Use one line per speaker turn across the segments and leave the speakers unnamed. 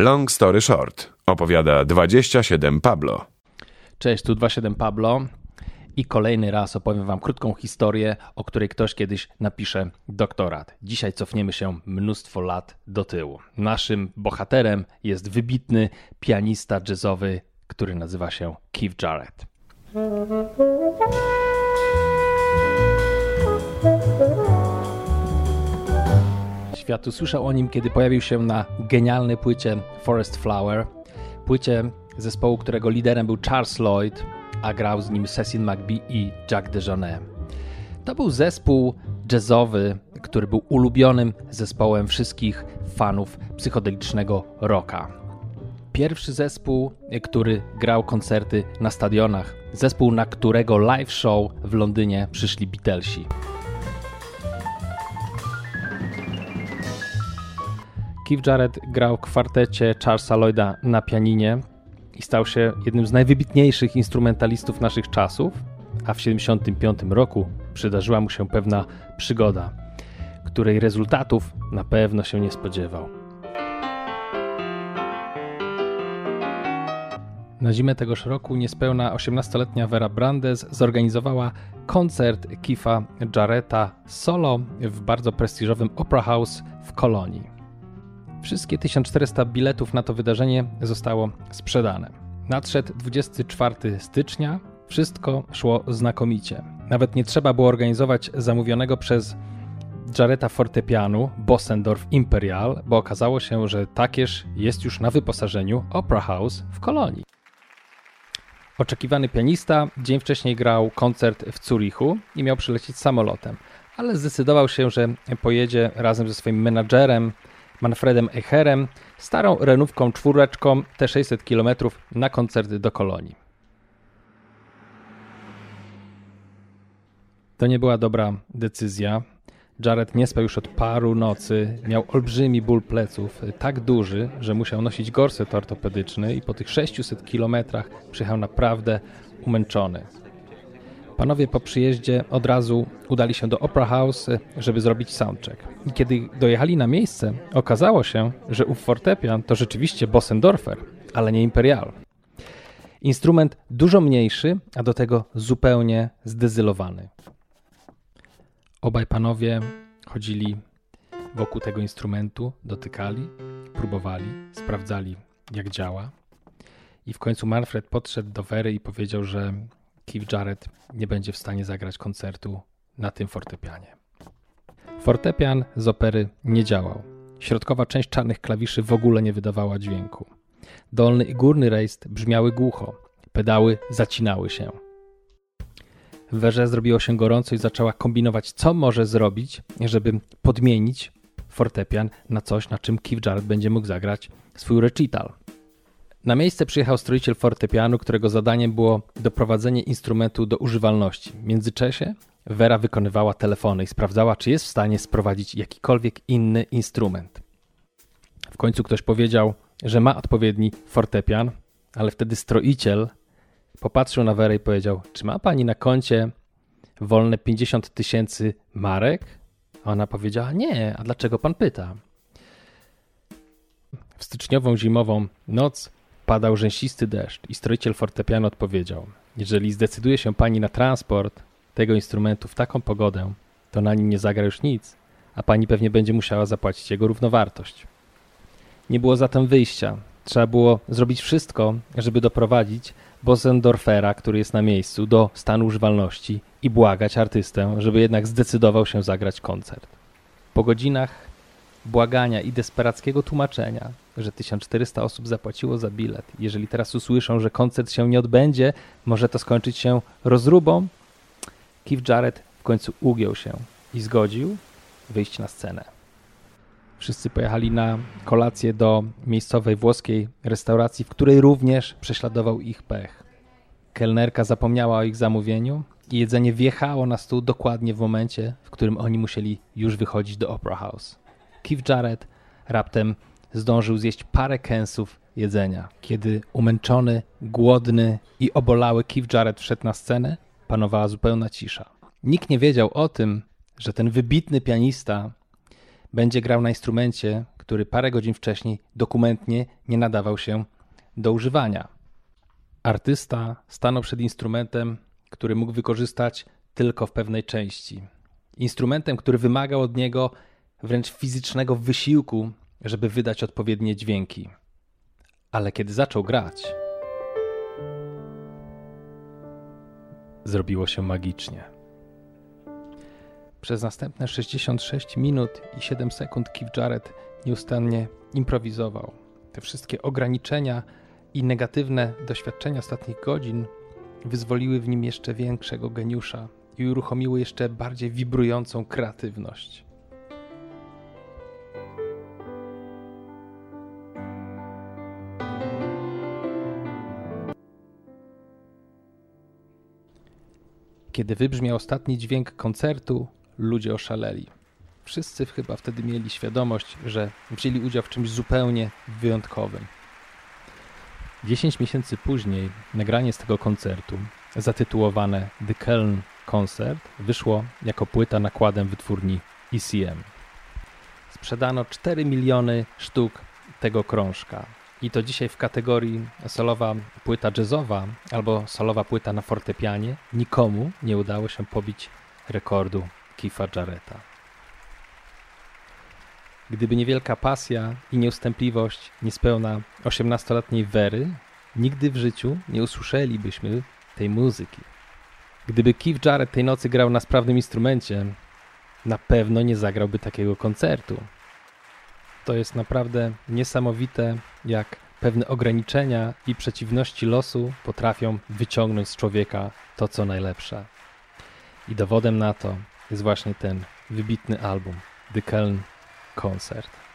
Long story short, opowiada 27 Pablo.
Cześć, tu 27 Pablo i kolejny raz opowiem Wam krótką historię, o której ktoś kiedyś napisze doktorat. Dzisiaj cofniemy się mnóstwo lat do tyłu. Naszym bohaterem jest wybitny pianista jazzowy, który nazywa się Keith Jarrett. Świat usłyszał o nim, kiedy pojawił się na genialnej płycie Forest Flower, płycie zespołu, którego liderem był Charles Lloyd, a grał z nim Cecil McBee i Jack DeJohnette. To był zespół jazzowy, który był ulubionym zespołem wszystkich fanów psychodelicznego rocka. Pierwszy zespół, który grał koncerty na stadionach. Zespół, na którego live show w Londynie przyszli Beatlesi. Keith Jarrett grał w kwartecie Charlesa Lloyda na pianinie i stał się jednym z najwybitniejszych instrumentalistów naszych czasów, a w 1975 roku przydarzyła mu się pewna przygoda, której rezultatów na pewno się nie spodziewał. Na zimę tegoż roku niespełna 18-letnia Vera Brandes zorganizowała koncert Kifa Jarretta solo w bardzo prestiżowym Opera House w Kolonii. Wszystkie 1400 biletów na to wydarzenie zostało sprzedane. Nadszedł 24 stycznia, wszystko szło znakomicie. Nawet nie trzeba było organizować zamówionego przez Jareta fortepianu Bossendorf Imperial, bo okazało się, że takież jest już na wyposażeniu Opera House w Kolonii. Oczekiwany pianista dzień wcześniej grał koncert w Zurichu i miał przylecieć samolotem, ale zdecydował się, że pojedzie razem ze swoim menadżerem Manfredem Echerem, starą renówką czwóreczką te 600 km na koncert do Kolonii. To nie była dobra decyzja. Jared nie spał już od paru nocy, miał olbrzymi ból pleców, tak duży, że musiał nosić gorset ortopedyczny i po tych 600 kilometrach przyjechał naprawdę umęczony. Panowie po przyjeździe od razu udali się do Opera House, żeby zrobić soundcheck. I kiedy dojechali na miejsce, okazało się, że ów fortepian to rzeczywiście Bossendorfer, ale nie Imperial. Instrument dużo mniejszy, a do tego zupełnie zdezylowany. Obaj panowie chodzili wokół tego instrumentu, dotykali, próbowali, sprawdzali, jak działa. I w końcu Manfred podszedł do Wery i powiedział, że Keith Jarrett nie będzie w stanie zagrać koncertu na tym fortepianie. Fortepian z opery nie działał. Środkowa część czarnych klawiszy w ogóle nie wydawała dźwięku. Dolny i górny rejestr brzmiały głucho. Pedały zacinały się. W Werze zrobiło się gorąco i zaczęła kombinować, co może zrobić, żeby podmienić fortepian na coś, na czym Keith Jarrett będzie mógł zagrać swój recital. Na miejsce przyjechał stroiciel fortepianu, którego zadaniem było doprowadzenie instrumentu do używalności. W międzyczasie Vera wykonywała telefony i sprawdzała, czy jest w stanie sprowadzić jakikolwiek inny instrument. W końcu ktoś powiedział, że ma odpowiedni fortepian, ale wtedy stroiciel popatrzył na Werę i powiedział: Czy ma pani na koncie wolne 50 tysięcy marek? A ona powiedziała: Nie, a dlaczego pan pyta? W styczniową zimową noc Padał rzęsisty deszcz i stroiciel fortepianu odpowiedział: Jeżeli zdecyduje się pani na transport tego instrumentu w taką pogodę, to na nim nie zagra już nic, a pani pewnie będzie musiała zapłacić jego równowartość. Nie było zatem wyjścia. Trzeba było zrobić wszystko, żeby doprowadzić Bosendorfera, który jest na miejscu, do stanu używalności i błagać artystę, żeby jednak zdecydował się zagrać koncert. Po godzinach błagania i desperackiego tłumaczenia, że 1400 osób zapłaciło za bilet. Jeżeli teraz usłyszą, że koncert się nie odbędzie, może to skończyć się rozrubą. Keith Jarrett w końcu ugiął się i zgodził wyjść na scenę. Wszyscy pojechali na kolację do miejscowej włoskiej restauracji, w której również prześladował ich pech. Kelnerka zapomniała o ich zamówieniu i jedzenie wjechało na stół dokładnie w momencie, w którym oni musieli już wychodzić do Opera House. Keith Jarrett raptem zdążył zjeść parę kęsów jedzenia. Kiedy umęczony, głodny i obolały Keith Jarrett wszedł na scenę, panowała zupełna cisza. Nikt nie wiedział o tym, że ten wybitny pianista będzie grał na instrumencie, który parę godzin wcześniej dokumentnie nie nadawał się do używania. Artysta stanął przed instrumentem, który mógł wykorzystać tylko w pewnej części. Instrumentem, który wymagał od niego wręcz fizycznego wysiłku, żeby wydać odpowiednie dźwięki. Ale kiedy zaczął grać, zrobiło się magicznie. Przez następne 66 minut i 7 sekund Keith Jarrett nieustannie improwizował. Te wszystkie ograniczenia i negatywne doświadczenia ostatnich godzin wyzwoliły w nim jeszcze większego geniusza i uruchomiły jeszcze bardziej wibrującą kreatywność. Kiedy wybrzmiał ostatni dźwięk koncertu, ludzie oszaleli. Wszyscy chyba wtedy mieli świadomość, że wzięli udział w czymś zupełnie wyjątkowym. Dziesięć miesięcy później nagranie z tego koncertu, zatytułowane The Köln Concert, wyszło jako płyta nakładem wytwórni ECM. Sprzedano 4 miliony sztuk tego krążka. I to dzisiaj w kategorii solowa płyta jazzowa albo solowa płyta na fortepianie nikomu nie udało się pobić rekordu Kifa Jarretta. Gdyby niewielka pasja i nieustępliwość niespełna 18-letniej Wery, nigdy w życiu nie usłyszelibyśmy tej muzyki. Gdyby Keith Jarrett tej nocy grał na sprawnym instrumencie, na pewno nie zagrałby takiego koncertu. To jest naprawdę niesamowite, jak pewne ograniczenia i przeciwności losu potrafią wyciągnąć z człowieka to, co najlepsze. I dowodem na to jest właśnie ten wybitny album The Köln Concert.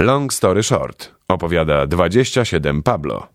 Long story short, opowiada 27 Pablo.